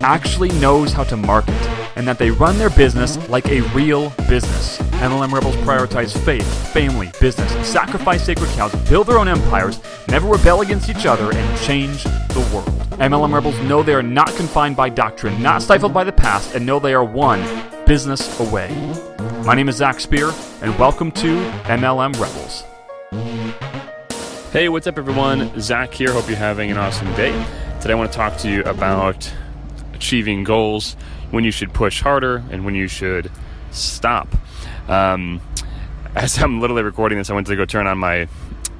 actually knows how to market and that they run their business like a real business. MLM Rebels prioritize faith, family, business, sacrifice sacred cows, build their own empires, never rebel against each other, and change the world. MLM Rebels know they are not confined by doctrine, not stifled by the past, and know they are one business away. My name is Zach Spear, and welcome to MLM Rebels. Hey, what's up, everyone? Zach here. Hope you're having an awesome day. Today, I want to talk to you about achieving goals, when you should push harder, and when you should stop. Um, as I'm literally recording this, I went to go turn on my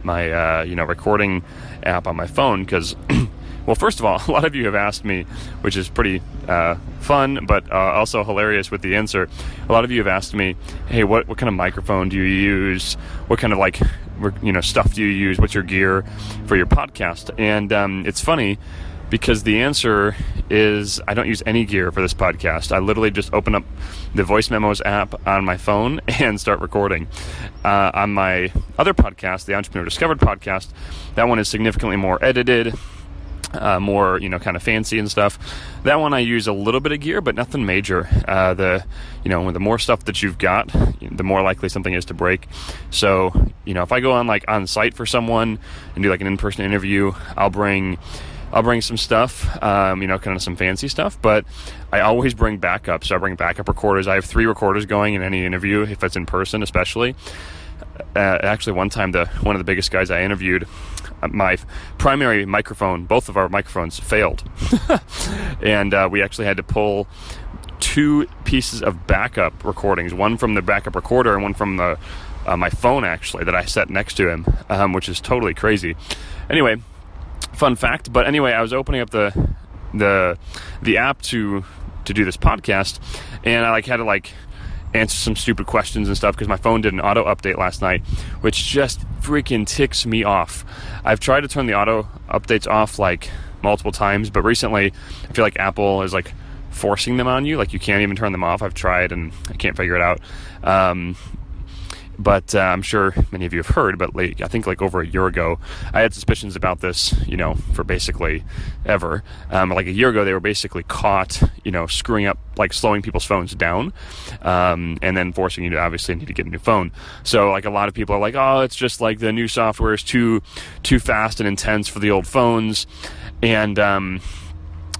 my uh, you know recording app on my phone because. well, first of all, a lot of you have asked me, which is pretty uh, fun, but uh, also hilarious with the answer. A lot of you have asked me, "Hey, what what kind of microphone do you use? What kind of like you know stuff do you use? What's your gear for your podcast?" And um, it's funny because the answer is I don't use any gear for this podcast. I literally just open up the voice memos app on my phone and start recording. Uh, on my other podcast, the Entrepreneur Discovered podcast, that one is significantly more edited. Uh, more, you know, kind of fancy and stuff. That one I use a little bit of gear, but nothing major. Uh, the, you know, the more stuff that you've got, the more likely something is to break. So, you know, if I go on like on site for someone and do like an in-person interview, I'll bring I'll bring some stuff, um, you know, kind of some fancy stuff, but I always bring backup. So I bring backup recorders. I have three recorders going in any interview, if it's in person, especially. Uh, actually, one time, the one of the biggest guys I interviewed, uh, my primary microphone, both of our microphones failed, and uh, we actually had to pull two pieces of backup recordings, one from the backup recorder and one from the uh, my phone actually that I set next to him, um, which is totally crazy. Anyway, fun fact. But anyway, I was opening up the the the app to to do this podcast, and I like had to like answer some stupid questions and stuff because my phone did an auto update last night, which just freaking ticks me off. I've tried to turn the auto updates off like multiple times, but recently I feel like Apple is like forcing them on you. Like you can't even turn them off. I've tried and I can't figure it out. Um, but uh, I'm sure many of you have heard. But I think like over a year ago, I had suspicions about this, you know, for basically ever. Um, like a year ago, they were basically caught, you know, screwing up, like slowing people's phones down, um, and then forcing you to obviously need to get a new phone. So like a lot of people are like, oh, it's just like the new software is too too fast and intense for the old phones, and um,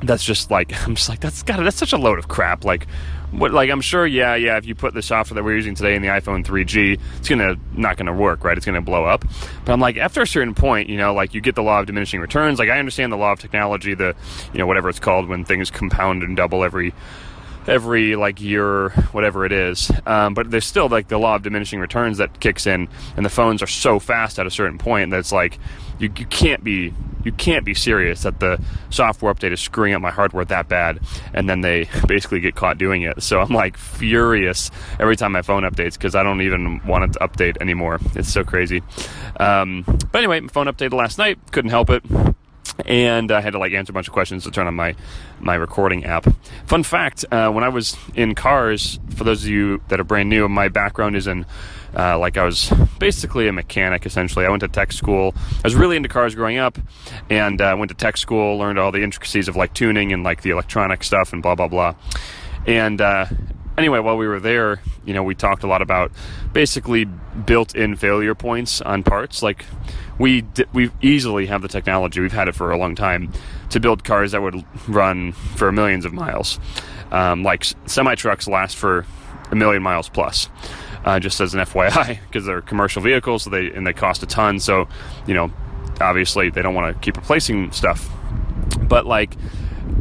that's just like I'm just like that's got that's such a load of crap. Like what like I'm sure yeah yeah if you put the software that we're using today in the iPhone 3G it's gonna not gonna work right? It's gonna blow up. But I'm like after a certain point you know like you get the law of diminishing returns. Like I understand the law of technology the you know whatever it's called when things compound and double every every like year whatever it is. Um, but there's still like the law of diminishing returns that kicks in and the phones are so fast at a certain point that it's like you, you can't be you can't be serious that the software update is screwing up my hardware that bad and then they basically get caught doing it. So i'm like furious every time my phone updates because i don't even want it to update anymore. It's so crazy. Um, but anyway my phone updated last night. Couldn't help it and I had to like answer a bunch of questions to turn on my my recording app. Fun fact: uh, when I was in cars, for those of you that are brand new, my background is in uh, like I was basically a mechanic essentially. I went to tech school. I was really into cars growing up, and uh, went to tech school, learned all the intricacies of like tuning and like the electronic stuff and blah blah blah. And uh, anyway, while we were there, you know, we talked a lot about basically built-in failure points on parts. Like we we easily have the technology. We've had it for a long time to build cars that would run for millions of miles. Um, like semi trucks last for a million miles plus. Uh, just as an FYI, because they're commercial vehicles, so they and they cost a ton. So, you know, obviously they don't want to keep replacing stuff. But like,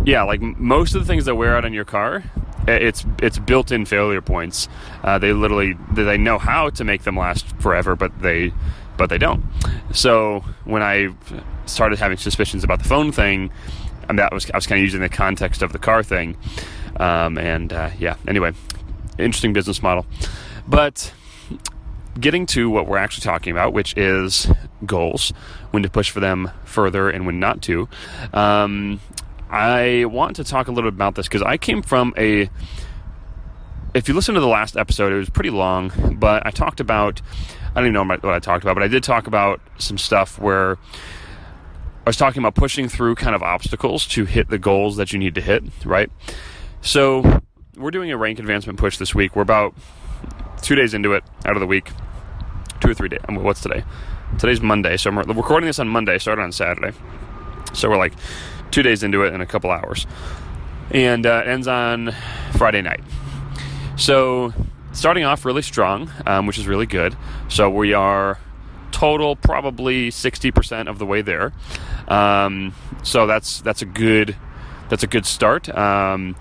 yeah, like most of the things that wear out on your car, it's it's built-in failure points. Uh, they literally they know how to make them last forever, but they but they don't. So when I started having suspicions about the phone thing, I mean, that was I was kind of using the context of the car thing, um, and uh, yeah. Anyway, interesting business model, but getting to what we're actually talking about, which is goals, when to push for them further and when not to. Um, I want to talk a little bit about this because I came from a. If you listen to the last episode, it was pretty long, but I talked about. I don't even know what I talked about, but I did talk about some stuff where I was talking about pushing through kind of obstacles to hit the goals that you need to hit, right? So we're doing a rank advancement push this week. We're about two days into it out of the week, two or three days. What's today? Today's Monday, so I'm recording this on Monday, started on Saturday. So we're like two days into it in a couple hours. And uh, it ends on Friday night. So, starting off really strong, um, which is really good. So, we are total probably 60% of the way there. Um, so that's that's a good that's a good start. Um,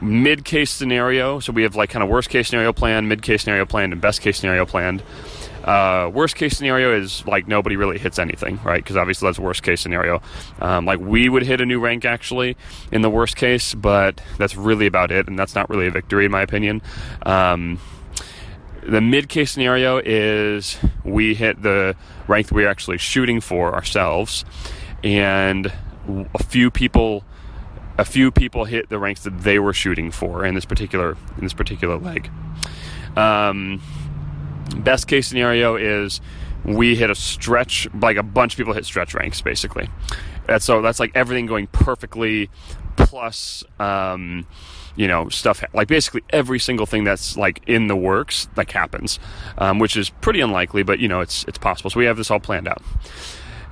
mid case scenario, so we have like kind of worst case scenario plan, mid case scenario plan, and best case scenario planned. Uh, worst case scenario is like nobody really hits anything, right? Because obviously that's worst case scenario. Um, like we would hit a new rank actually in the worst case, but that's really about it, and that's not really a victory in my opinion. Um, the mid case scenario is we hit the rank that we're actually shooting for ourselves, and a few people a few people hit the ranks that they were shooting for in this particular in this particular leg. Um, Best case scenario is we hit a stretch, like a bunch of people hit stretch ranks, basically. And so that's like everything going perfectly, plus, um, you know, stuff like basically every single thing that's like in the works like happens, um, which is pretty unlikely, but you know, it's it's possible. So we have this all planned out.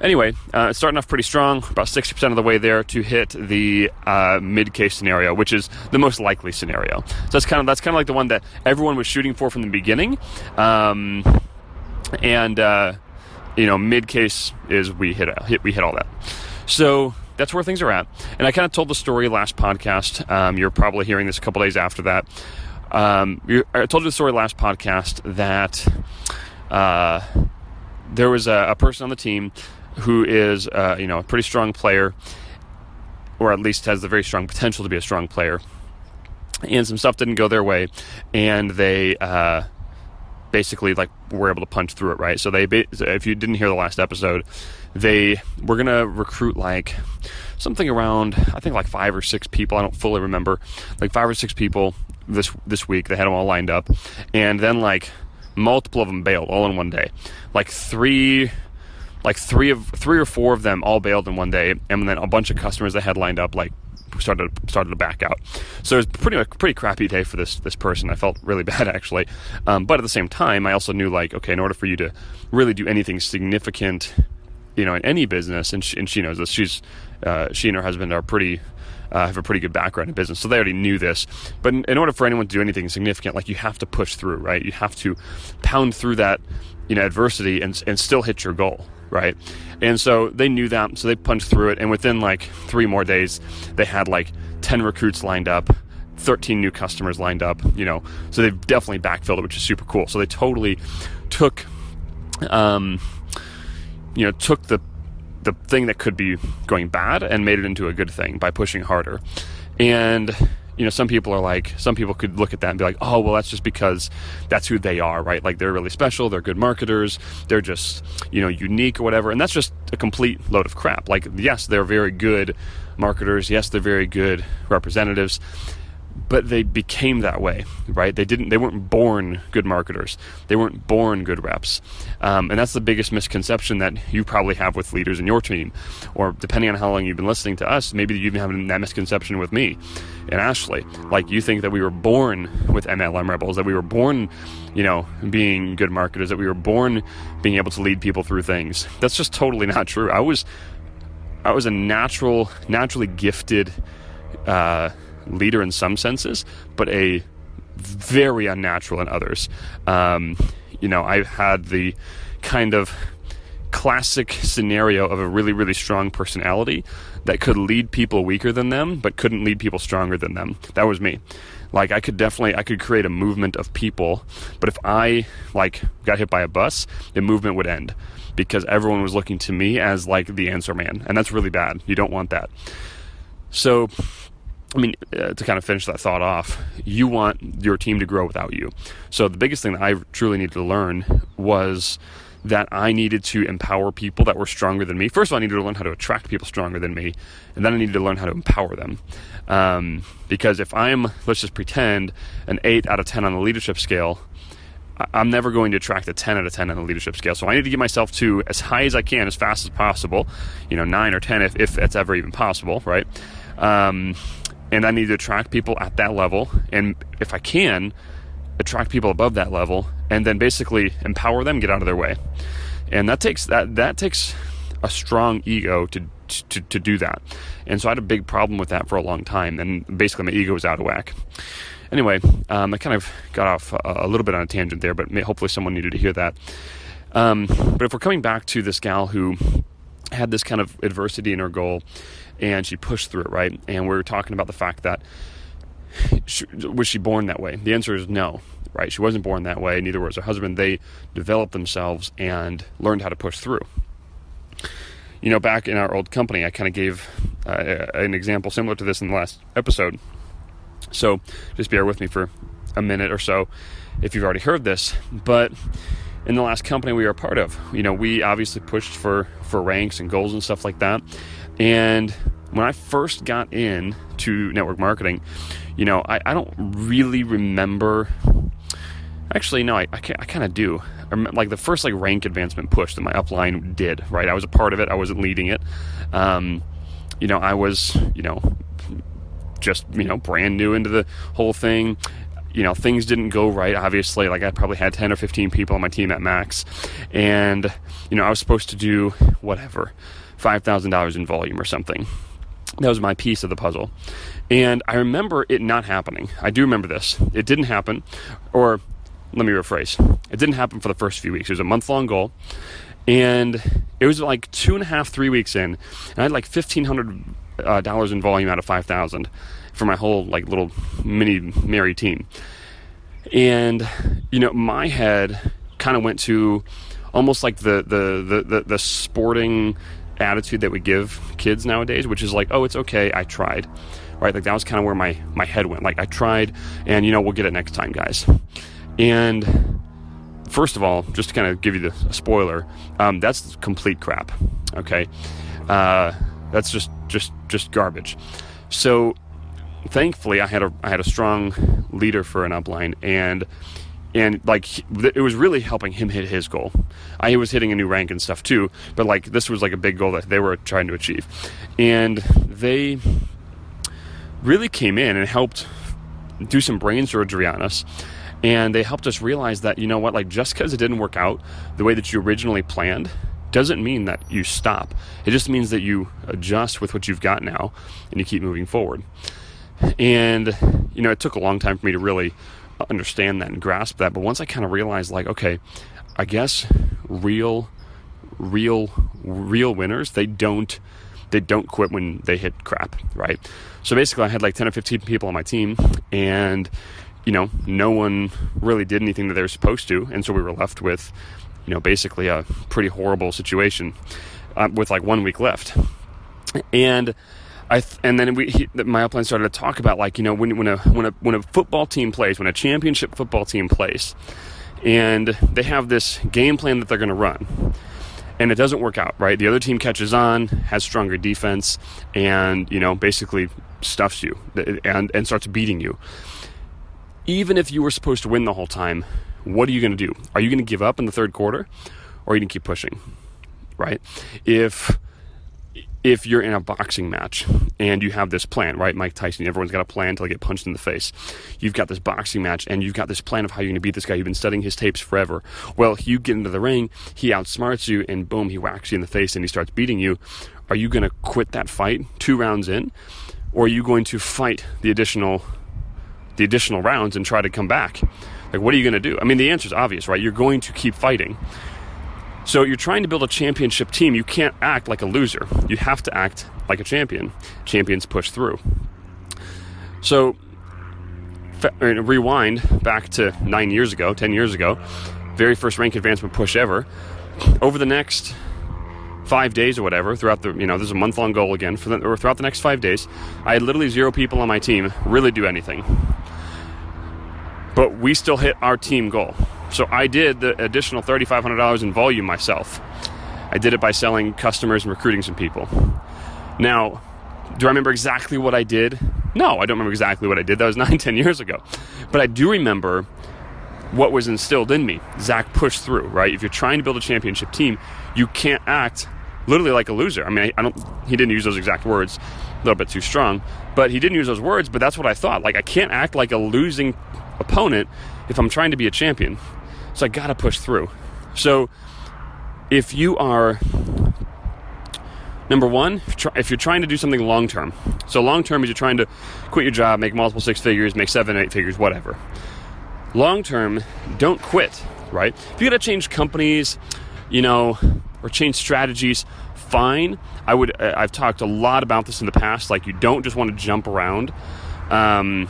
Anyway, uh, it's starting off pretty strong, about 60% of the way there to hit the uh, mid case scenario, which is the most likely scenario. So that's kind of that's kind of like the one that everyone was shooting for from the beginning, um, and uh, you know, mid case is we hit, hit we hit all that. So that's where things are at. And I kind of told the story last podcast. Um, you're probably hearing this a couple days after that. Um, I told you the story last podcast that uh, there was a, a, person on the team who is uh, you know a pretty strong player, or at least has the very strong potential to be a strong player. And some stuff didn't go their way, and they uh, basically like were able to punch through it. Right. So they, if you didn't hear the last episode, they were gonna recruit like something around I think like five or six people. I don't fully remember, like five or six people this this week. They had them all lined up, and then like multiple of them bailed all in one day. Like three like three of three or four of them all bailed in one day, and then a bunch of customers that had lined up like started started to back out. So it was pretty pretty crappy day for this this person. I felt really bad actually, um, but at the same time, I also knew like okay, in order for you to really do anything significant, you know, in any business, and she, and she knows this. She's uh, she and her husband are pretty. Uh, have a pretty good background in business, so they already knew this. But in, in order for anyone to do anything significant, like you have to push through, right? You have to pound through that, you know, adversity and and still hit your goal right? And so they knew that, so they punched through it. And within like three more days, they had like 10 recruits lined up, 13 new customers lined up, you know. So they've definitely backfilled it, which is super cool. So they totally took, um, you know, took the the thing that could be going bad and made it into a good thing by pushing harder. And you know, some people are like, some people could look at that and be like, oh, well, that's just because that's who they are, right? Like they're really special, they're good marketers, they're just, you know, unique or whatever. And that's just a complete load of crap. Like, yes, they're very good marketers, yes, they're very good representatives but they became that way, right? They didn't. They weren't born good marketers. They weren't born good reps, um, and that's the biggest misconception that you probably have with leaders in your team, or depending on how long you've been listening to us, maybe you even have that misconception with me and Ashley. Like you think that we were born with MLM rebels, that we were born, you know, being good marketers, that we were born being able to lead people through things. That's just totally not true. I was, I was a natural, naturally gifted. Uh, leader in some senses, but a very unnatural in others. Um, you know, I've had the kind of classic scenario of a really, really strong personality that could lead people weaker than them, but couldn't lead people stronger than them. That was me. Like I could definitely, I could create a movement of people, but if I like got hit by a bus, the movement would end because everyone was looking to me as like the answer man, and that's really bad. You don't want that. So I mean, uh, to kind of finish that thought off, you want your team to grow without you. So the biggest thing that I truly needed to learn was that I needed to empower people that were stronger than me. First of all, I needed to learn how to attract people stronger than me, and then I needed to learn how to empower them. Um, because if I'm, let's just pretend, an 8 out of 10 on the leadership scale, I'm never going to attract a 10 out of 10 on the leadership scale. So I need to get myself to as high as I can, as fast as possible, you know, 9 or 10 if, if that's ever even possible, right? Um, and I need to attract people at that level. And if I can, attract people above that level, and then basically empower them, get out of their way. And that takes that that takes a strong ego to to, to do that. And so I had a big problem with that for a long time. And basically, my ego was out of whack. Anyway, um, I kind of got off a, a, little bit on a tangent there, but hopefully someone needed to hear that. Um, but if we're coming back to this gal who had this kind of adversity in her goal and she pushed through it, right? And we were talking about the fact that she, was she born that way? The answer is no, right? She wasn't born that way. Neither was her husband. They developed themselves and learned how to push through. You know, back in our old company, I kind of gave uh, an example similar to this in the last episode. So just bear with me for a minute or so if you've already heard this. But in the last company we were a part of, you know, we obviously pushed for for ranks and goals and stuff like that. And when I first got in to network marketing, you know, I, I don't really remember. Actually, no, I, I, I kind of do. Like the first like rank advancement push that my upline did. Right, I was a part of it. I wasn't leading it. Um, you know, I was, you know, just you know brand new into the whole thing you know things didn't go right obviously. Like i probably had 10 or 15 people on my team at max. And you know i was supposed to do whatever $5000 in volume or something. That was my piece of the puzzle. And i remember it not happening. I do remember this. It didn't happen or let me rephrase. It didn't happen for the first few weeks. It was a month long goal. And it was like two and a half three weeks in and i had like $1500 uh, in volume out of 5000 for my whole like little mini Mary team. And you know, my head kind of went to almost like the, the the, the the sporting attitude that we give kids nowadays, which is like, oh, it's okay, I tried. Right? Like that was kind of where my my head went. Like I tried and you know, we'll get it next time, guys. And first of all, just to kind of give you the spoiler, um, that's complete crap. Okay, uh, that's just just just garbage. So thankfully I had a I had a strong leader for an upline and and like it was really helping him hit his goal. I was hitting a new rank and stuff too, but like this was like a big goal that they were trying to achieve, and they really came in and helped do some brain surgery on us. And they helped us realize that, you know what, like just because it didn't work out the way that you originally planned doesn't mean that you stop. It just means that you adjust with what you've got now and you keep moving forward. And, you know, it took a long time for me to really understand that and grasp that. But once I kind of realized, like, okay, I guess real, real, real winners, they don't. They don't quit when they hit crap, right? So basically, I had like 10 or 15 people on my team, and you know, no one really did anything that they were supposed to, and so we were left with, you know, basically a pretty horrible situation uh, with like one week left. And I th- and then we he, my upline started to talk about like you know when when a when a when a football team plays when a championship football team plays and they have this game plan that they're going to run and it doesn't work out right? The other team catches on has stronger defense and you know basically stuffs you and and starts beating you. Even if you were supposed to win the whole time what are you going to do? Are you going to give up in the third quarter or are you going to keep pushing right? If if you're in a boxing match and you have this plan, right? Mike Tyson, everyone's got a plan until they get punched in the face. You've got this boxing match and you've got this plan of how you're going to beat this guy. You've been studying his tapes forever. Well, you get into the ring, he outsmarts you, and boom, he whacks you in the face and he starts beating you. Are you going to quit that fight two rounds in? or are you going to fight the additional the additional rounds and try to come back? Like, what are you going to do? I mean, the answer is obvious, right? You're going to keep fighting. So you're trying to build a championship team. You can't act like a loser. You have to act like a champion. Champions push through. So uh, rewind back to nine years ago, ten years ago, very first rank advancement push ever. Over the next five days or whatever, throughout the you know, there's a month long goal again for the, or throughout the next five days, I had literally zero people on my team really do anything. But we still hit our team goal. So I did the additional $3,500 in volume myself. I did it by selling customers and recruiting some people. Now, do I remember exactly what I did? No, I don't remember exactly what I did. That was nine, ten years ago. But I do remember what was instilled in me. Zach pushed through, right? If you're trying to build a championship team, you can't act literally like a loser. I mean, I, I don't. He didn't use those exact words, a little bit too strong, but he didn't use those words. But that's what I thought. Like I can't act like a losing opponent if I'm trying to be a champion. So I got to push through. So if you are number one, if you're trying to do something long term, so long term is you're trying to quit your job, make multiple six figures, make seven, eight figures, whatever. Long term, don't quit, right? If you got to change companies, you know, or change strategies, fine. I would. I've talked a lot about this in the past. Like you don't just want to jump around. Um,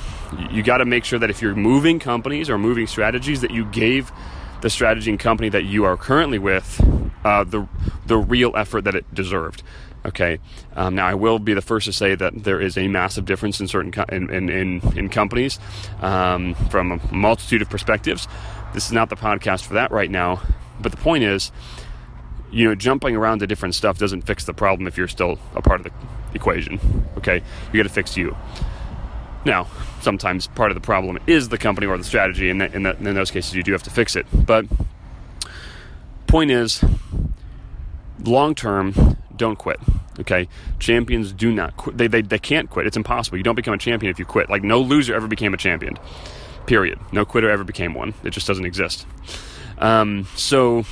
you got to make sure that if you're moving companies or moving strategies, that you gave the strategy and company that you are currently with uh, the the real effort that it deserved. Okay. Um, now, I will be the first to say that there is a massive difference in certain co- in, in, in, in, companies um, from a multitude of perspectives. This is not the podcast for that right now. But the point is, you know, jumping around to different stuff doesn't fix the problem if you're still a part of the equation. Okay, you got to fix you. Now, sometimes part of the problem is the company or the strategy, and in, in those cases, you do have to fix it. But point is, long term, don't quit. Okay, champions do not quit. They, they they can't quit. It's impossible. You don't become a champion if you quit. Like no loser ever became a champion. Period. No quitter ever became one. It just doesn't exist. Um, so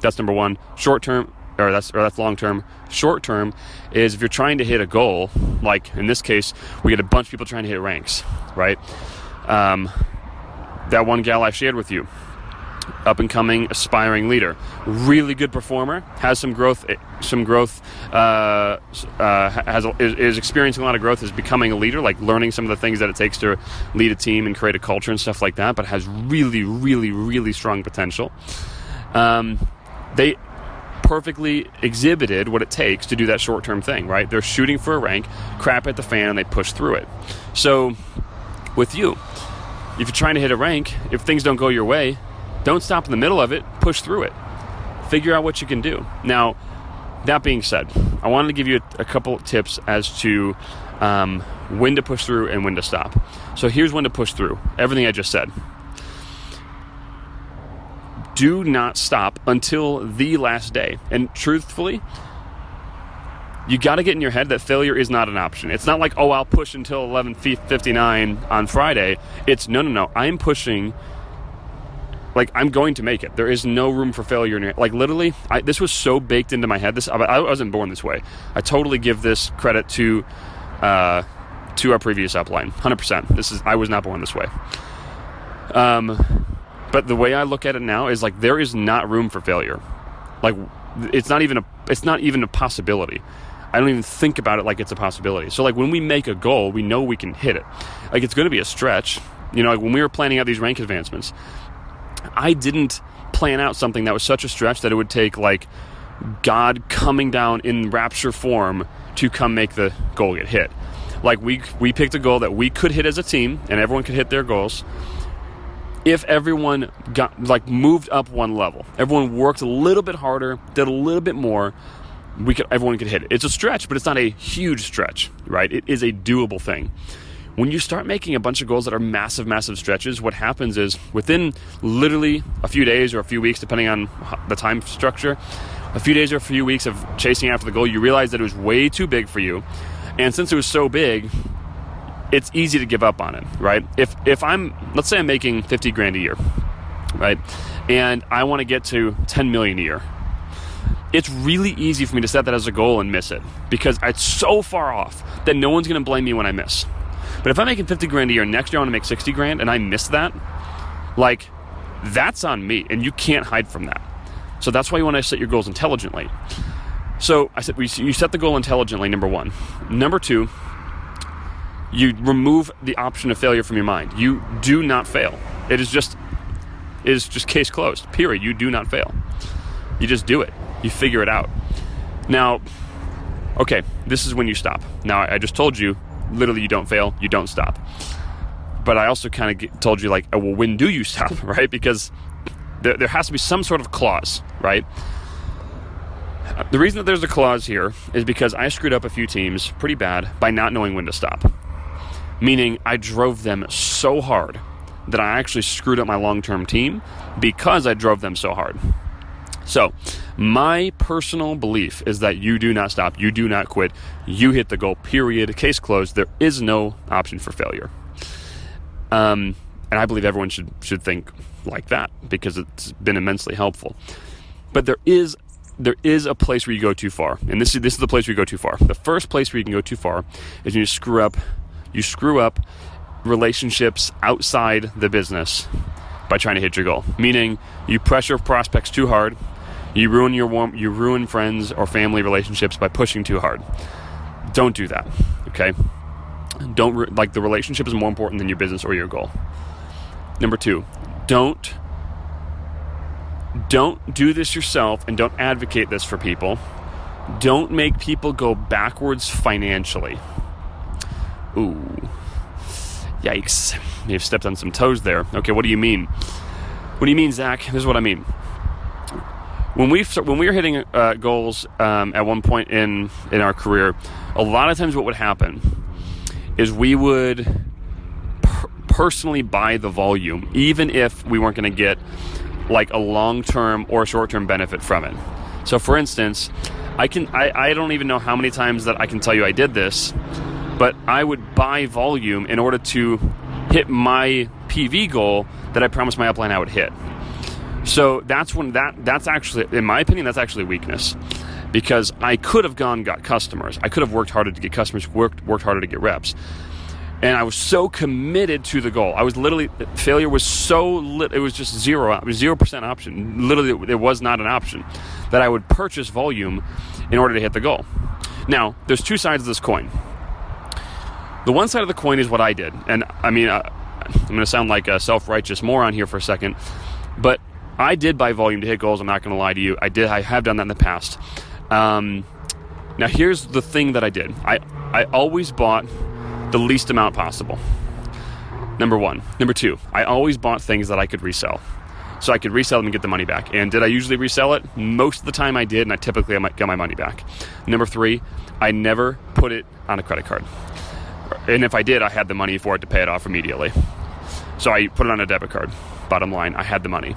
that's number one. Short term, or that's or that's long term. Short term is if you're trying to hit a goal, like in this case, we get a bunch of people trying to hit ranks, right? Um, that one gal I shared with you, up and coming, aspiring leader, really good performer, has some growth, some growth, uh, uh, has a, is, is, experiencing a lot of growth, is becoming a leader, like learning some of the things that it takes to lead a team and create a culture and stuff like that, but has really, really, really strong potential. Um, they perfectly exhibited what it takes to do that short term thing, right? They're shooting for a rank, crap at the fan, and they push through it. So, with you, if you're trying to hit a rank, if things don't go your way, don't stop in the middle of it, push through it. Figure out what you can do. Now, that being said, I wanted to give you a, a couple tips as to um, when to push through and when to stop. So, here's when to push through everything I just said do not stop until the last day. And truthfully, you got to get in your head that failure is not an option. It's not like, oh, I'll push until 11:59 on Friday. It's no, no, no. I'm pushing. Like I'm going to make it. There is no room for failure in here. Like literally, I, this was so baked into my head. This I, I, wasn't born this way. I totally give this credit to uh, to our previous upline. Hundred percent. This is I was not born this way. Um, but the way I look at it now is like there is not room for failure. Like it's not even a it's not even a possibility. I don't even think about it like it's a possibility. So like when we make a goal, we know we can hit it. Like it's going to be a stretch. You know, like when we were planning out these rank advancements, I didn't plan out something that was such a stretch that it would take like God coming down in rapture form to come make the goal get hit. Like we we picked a goal that we could hit as a team and everyone could hit their goals if everyone got like moved up one level, everyone worked a little bit harder, did a little bit more, we could everyone could hit it. It's a stretch, but it's not a huge stretch, right? It is a doable thing. When you start making a bunch of goals that are massive, massive stretches, what happens is within literally a few days or a few weeks, depending on the time structure, a few days or a few weeks of chasing after the goal, you realize that it was way too big for you. And since it was so big, it's easy to give up on it, right? If if I'm let's say I'm making 50 grand a year, right? And I want to get to 10 million a year. it's really easy for me to set that as a goal and miss it because it's so far off that no one's going to blame me when I miss. But if I'm making 50 grand a year, next year I want to make 60 grand and I miss that, like, that's on me and you can't hide from that. So that's why you want to set your goals intelligently. So I said, you set the goal intelligently, number one. Number two, you remove the option of failure from your mind. You do not fail. It is just it is just case closed. Period. You do not fail. You just do it. You figure it out. Now, okay, this is when you stop. Now I just told you, literally, you don't fail. You don't stop. But I also kind of told you, like, uh, well, when do you stop, right? Because there, there has to be some sort of clause, right? The reason that there's a clause here is because I screwed up a few teams pretty bad by not knowing when to stop. Meaning, I drove them so hard that I actually screwed up my long term team because I drove them so hard. So, my personal belief is that you do not stop, you do not quit, you hit the goal, period, case closed. There is no option for failure. Um, and I believe everyone should, should think like that because it's been immensely helpful. But there is there is a place where you go too far, and this is this is the place where you go too far. The first place where you can go too far is when you screw up. You screw up relationships outside the business by trying to hit your goal. Meaning, you pressure prospects too hard. You ruin your warm, you ruin friends or family relationships by pushing too hard. Don't do that. Okay. Don't like the relationship is more important than your business or your goal. Number two, don't don't do this yourself and don't advocate this for people. Don't make people go backwards financially. Ooh. Yikes. You've stepped on some toes there. Okay, what do you mean? What do you mean, Zach? This is what I mean. When we when we were hitting uh, goals um, at one point in in our career, a lot of times what would happen is we would per- personally buy the volume, even if we weren't going to get like a long term or short term benefit from it. So, for instance, I can I, I don't even know how many times that I can tell you I did this, but I would buy volume in order to hit my PV goal that I promised my upline I would hit. So that's when that that's actually, in my opinion, that's actually weakness because I could have gone got customers. I could have worked harder to get customers, worked worked harder to get reps and I was so committed to the goal. I was literally failure was so lit. It was just zero. Zero percent option. Literally, it was not an option that I would purchase volume in order to hit the goal. Now, there's two sides of this coin. The one side of the coin is what I did, and I mean, uh, I'm going to sound like a self-righteous moron here for a second, but I did buy volume to hit goals. I'm not going to lie to you. I did. I have done that in the past. Um, now, here's the thing that I did. I I always bought the least amount possible. Number one. Number two, I always bought things that I could resell. So I could resell them and get the money back. And did I usually resell it? Most of the time I did, and I typically I get my money back. Number three, I never put it on a credit card. And if I did, I had the money for it to pay it off immediately. So I put it on a debit card. Bottom line, I had the money.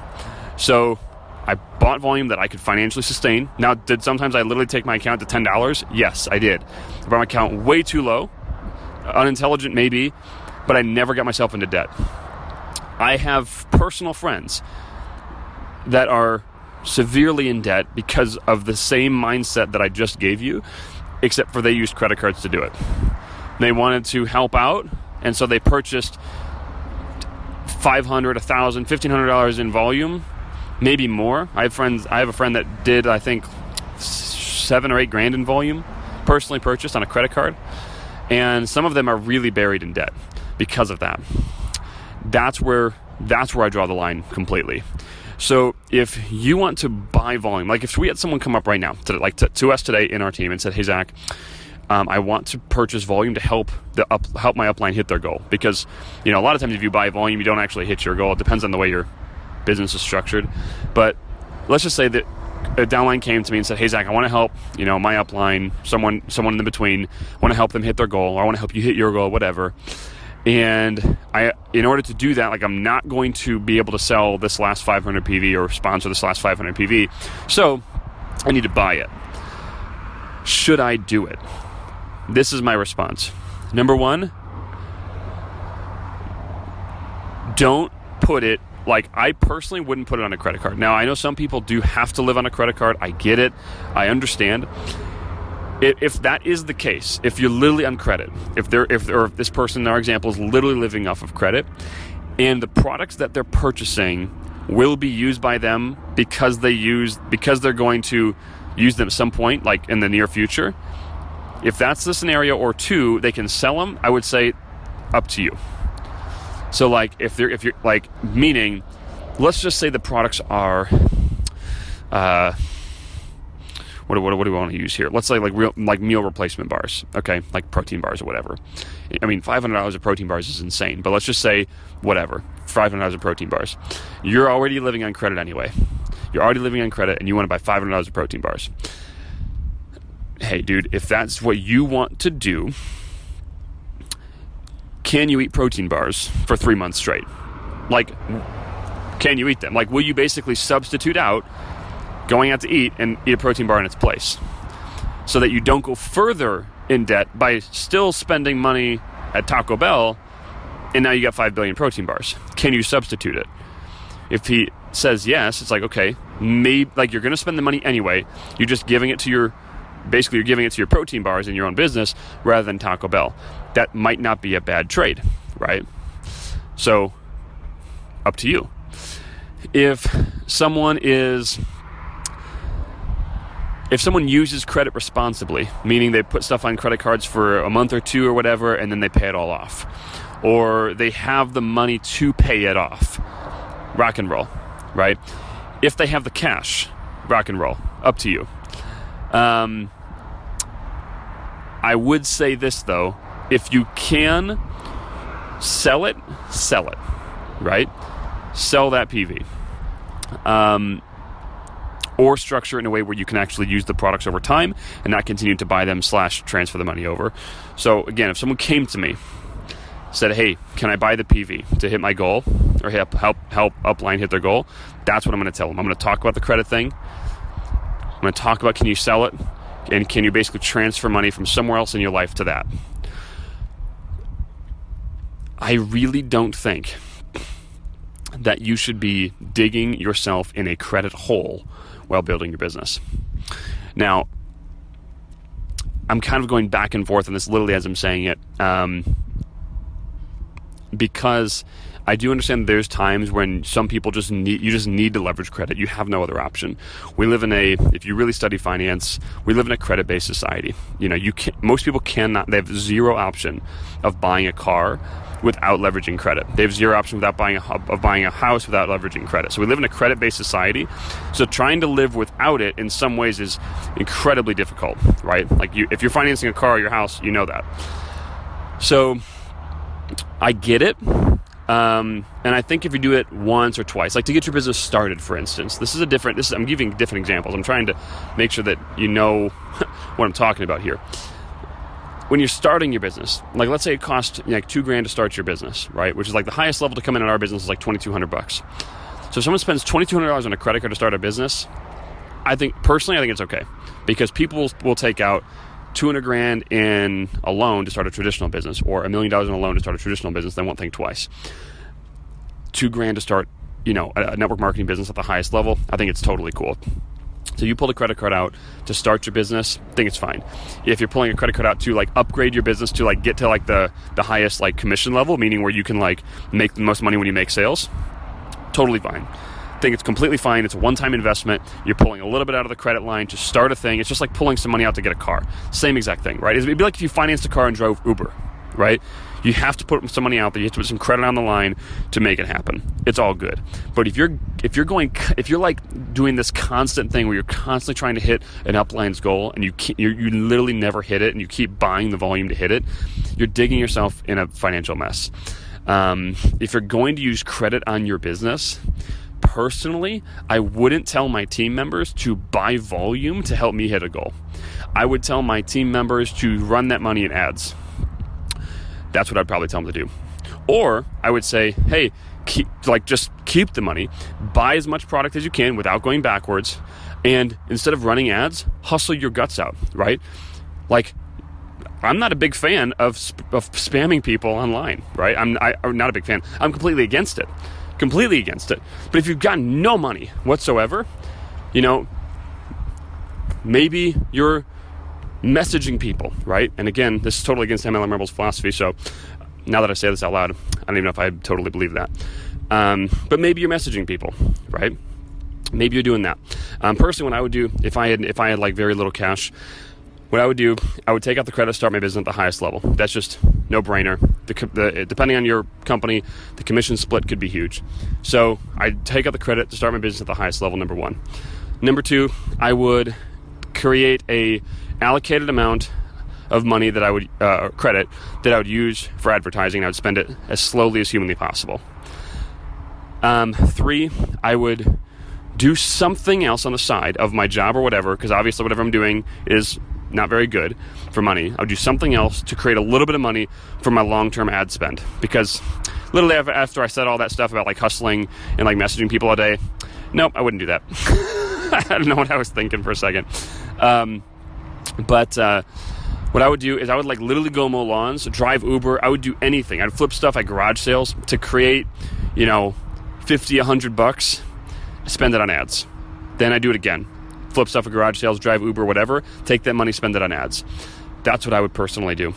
So I bought volume that I could financially sustain. Now, did sometimes I literally take my account to $10? Yes, I did. I brought my account way too low unintelligent maybe, but I never got myself into debt. I have personal friends that are severely in debt because of the same mindset that I just gave you, except for they used credit cards to do it. They wanted to help out, and so they purchased 500 1000 $1,500 in volume, maybe more. I have friends, I have a friend that did, I think, seven or eight grand in volume, personally purchased on a credit card and some of them are really buried in debt because of that. That's where that's where I draw the line completely. So if you want to buy volume, like if we had someone come up right now, to, like to, to us today in our team and said, "Hey Zach, um, I want to purchase volume to help the up, help my upline hit their goal," because you know a lot of times if you buy volume, you don't actually hit your goal. It depends on the way your business is structured, but let's just say that a downline came to me and said, "Hey Zach, I want to help you know my upline, someone someone in the between, want to help them hit their goal, or I want to help you hit your goal, whatever." And I, in order to do that, like I'm not going to be able to sell this last 500 PV or sponsor this last 500 PV, so I need to buy it. Should I do it? This is my response. Number one, don't put it like I personally wouldn't put it on a credit card. Now I know some people do have to live on a credit card. I get it. I understand. If that is the case, if you're literally on credit, if they're if or if this person in our example is literally living off of credit, and the products that they're purchasing will be used by them because they use because they're going to use them at some point, like in the near future. If that's the scenario, or two, they can sell them. I would say, up to you. So like if they're if you're like meaning, let's just say the products are, uh, what, what, what do we want to use here? Let's say like real like meal replacement bars, okay, like protein bars or whatever. I mean, five hundred dollars of protein bars is insane, but let's just say whatever, five hundred dollars of protein bars. You're already living on credit anyway. You're already living on credit, and you want to buy five hundred dollars of protein bars. Hey, dude, if that's what you want to do can you eat protein bars for three months straight? Like, can you eat them? Like, will you basically substitute out going out to eat and eat a protein bar in its place so that you don't go further in debt by still spending money at Taco Bell and now you got 5 billion protein bars? Can you substitute it? If he says yes, it's like, okay, maybe, like, you're going to spend the money anyway. You're just giving it to your basically you're giving it to your protein bars in your own business rather than Taco Bell. That might not be a bad trade, right? So, up to you. If someone is if someone uses credit responsibly, meaning they put stuff on credit cards for a month or two or whatever and then they pay it all off, or they have the money to pay it off, rock and roll, right? If they have the cash, rock and roll, up to you. Um, I would say this though if you can sell it, sell it, right? Sell that PV. Um, or structure in a way where you can actually use the products over time and not continue to buy them slash transfer the money over. So again, if someone came to me, said, "Hey, can I buy the PV to hit my goal or help help help upline hit their goal?" That's what I'm going to tell them. I'm going to talk about the credit thing. I'm going to talk about can you sell it and can you basically transfer money from somewhere else in your life to that. I really don't think that you should be digging yourself in a credit hole while building your business. Now, I'm kind of going back and forth on this literally as I'm saying it um, because I do understand there's times when some people just need you just need to leverage credit. You have no other option. We live in a if you really study finance, we live in a credit-based society. You know, you can most people cannot they have zero option of buying a car without leveraging credit. They have zero option without buying a of buying a house without leveraging credit. So we live in a credit-based society. So trying to live without it in some ways is incredibly difficult, right? Like you if you're financing a car or your house, you know that. So I get it. Um, and I think if you do it once or twice, like to get your business started, for instance, this is a different. This is, I'm giving different examples. I'm trying to make sure that you know what I'm talking about here. When you're starting your business, like let's say it costs like two grand to start your business, right? Which is like the highest level to come in in our business is like twenty two hundred bucks. So if someone spends twenty two hundred dollars on a credit card to start a business, I think personally, I think it's okay because people will take out 200 grand in a loan to start a traditional business or a million dollars in a loan to start a traditional business, they won't think twice. Two grand to start, you know, a network marketing business at the highest level, I think it's totally cool. So you pull a credit card out to start your business, I think it's fine. If you're pulling a credit card out to like upgrade your business to like get to like the the highest like commission level, meaning where you can like make the most money when you make sales, totally fine think it's completely fine. It's a one time investment. You're pulling a little bit out of the credit line to start a thing. It's just like pulling some money out to get a car. Same exact thing, right? It'd be like if you financed a car and drove Uber, right? You have to put some money out there. You have to put some credit on the line to make it happen. It's all good. But if you're if you're going if you're like doing this constant thing where you're constantly trying to hit an upline's goal and you you you literally never hit it and you keep buying the volume to hit it, you're digging yourself in a financial mess. Um, if you're going to use credit on your business, personally, I wouldn't tell my team members to buy volume to help me hit a goal. I would tell my team members to run that money in ads. That's what I'd probably tell them to do. Or I would say, hey, keep, like just keep the money, buy as much product as you can without going backwards, and instead of running ads, hustle your guts out, right? Like I'm not a big fan of, of spamming people online, right? I'm, I, am not a big fan. I'm completely against it completely against it. But if you've got no money whatsoever, you know, maybe you're messaging people, right? And again, this is totally against MLM Rebels philosophy. So now that I say this out loud, I don't even know if I totally believe that. Um, but maybe you're messaging people, right? Maybe you're doing that. Um, personally, what I would do if I had if I had like very little cash, what I would do, I would take out the credit, to start my business at the highest level. That's just no brainer. The, the, depending on your company, the commission split could be huge. So I'd take out the credit to start my business at the highest level. Number one. Number two, I would create a allocated amount of money that I would uh, credit that I would use for advertising. I would spend it as slowly as humanly possible. Um, three, I would do something else on the side of my job or whatever, because obviously whatever I'm doing is not very good for money. I would do something else to create a little bit of money for my long-term ad spend. Because literally after I said all that stuff about like hustling and like messaging people all day, nope, I wouldn't do that. I don't know what I was thinking for a second. Um, but uh, what I would do is I would like literally go mow lawns, drive Uber. I would do anything. I'd flip stuff at garage sales to create, you know, 50, 100 bucks, spend it on ads. Then I do it again. Flip stuff at garage sales, drive Uber, whatever. Take that money, spend it on ads. That's what I would personally do.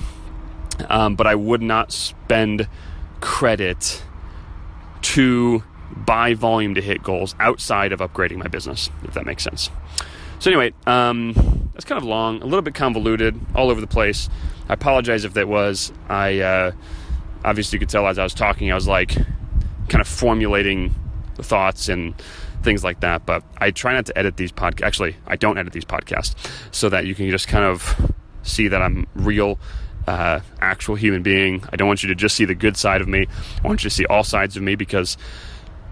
Um, but I would not spend credit to buy volume to hit goals outside of upgrading my business, if that makes sense. So, anyway, um, that's kind of long, a little bit convoluted, all over the place. I apologize if that was. I uh, obviously you could tell as I was talking, I was like kind of formulating the thoughts and things like that. But I try not to edit these podcasts. Actually, I don't edit these podcasts so that you can just kind of see that I'm real, uh, actual human being. I don't want you to just see the good side of me. I want you to see all sides of me because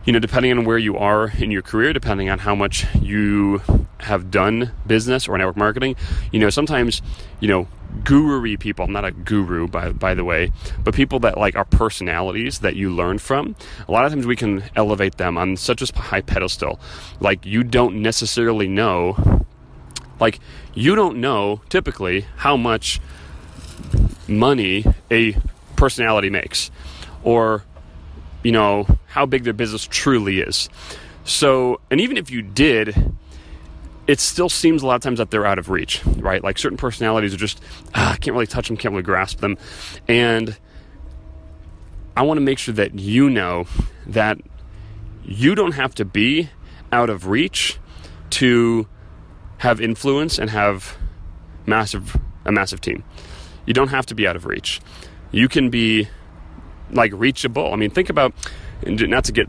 you know, depending on where you are in your career, depending on how much you have done business or network marketing, you know, sometimes, you know, guru people, I'm not a guru by by the way, but people that like are personalities that you learn from, a lot of times we can elevate them on such a high pedestal. Like you don't necessarily know like you don't know typically how much money a personality makes or you know, how big their business truly is. So, and even if you did, it still seems a lot of times that they're out of reach, right? Like certain personalities are just, ah, I can't really touch them, can't really grasp them. And I want to make sure that you know that you don't have to be out of reach to have influence and have massive a massive team. You don't have to be out of reach. You can be like reachable. I mean, think about, not to get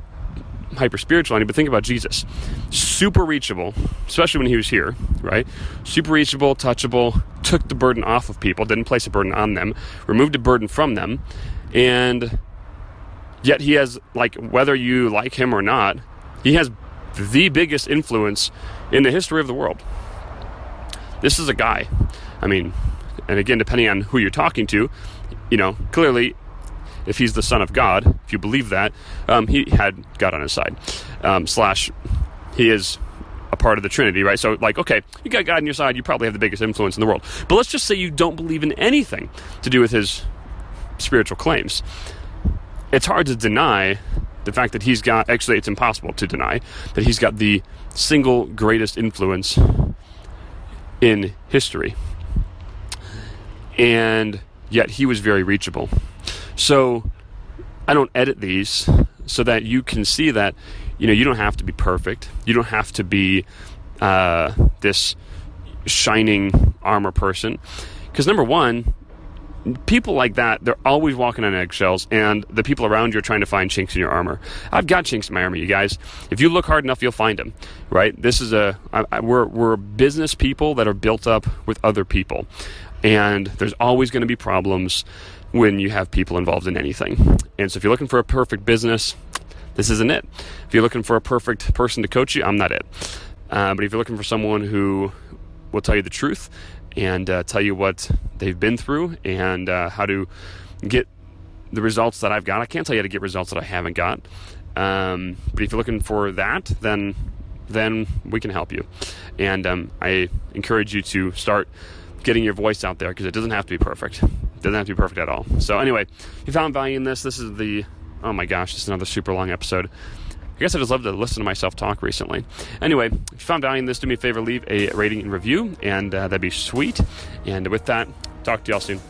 hyper spiritual on you, but think about Jesus. Super reachable, especially when he was here, right? Super reachable, touchable, took the burden off of people, didn't place a burden on them, removed a burden from them, and yet he has, like, whether you like him or not, he has the biggest influence in the history of the world. This is a guy. I mean, and again, depending on who you're talking to, you know, clearly if he's the son of God, if you believe that, um, he had God on his side. Um, slash, he is a part of the Trinity, right? So, like, okay, you got God on your side, you probably have the biggest influence in the world. But let's just say you don't believe in anything to do with his spiritual claims. It's hard to deny the fact that he's got, actually, it's impossible to deny that he's got the single greatest influence in history. And yet he was very reachable. So I don't edit these so that you can see that you know you don't have to be perfect. You don't have to be uh, this shining armor person. Because number one, people like that, they're always walking on eggshells, and the people around you are trying to find chinks in your armor. I've got chinks in my armor, you guys. If you look hard enough, you'll find them. Right? This is a I, I, we're we're business people that are built up with other people, and there's always going to be problems when you have people involved in anything. And so if you're looking for a perfect business, this isn't it. If you're looking for a perfect person to coach you, I'm not it. Uh, but if you're looking for someone who will tell you the truth and uh, tell you what they've been through and uh, how to get the results that I've got, I can't tell you how to get results that I haven't got. Um, but if you're looking for that, then then we can help you. And um, I encourage you to start getting your voice out there because it doesn't have to be perfect. It doesn't have to be perfect at all. So anyway, if you found value in this, this is the Oh my gosh, this is another super long episode. I guess I just love to listen to myself talk recently. Anyway, if you found value in this, do me a favor, leave a rating and review, and uh, that'd be sweet. And with that, talk to y'all soon.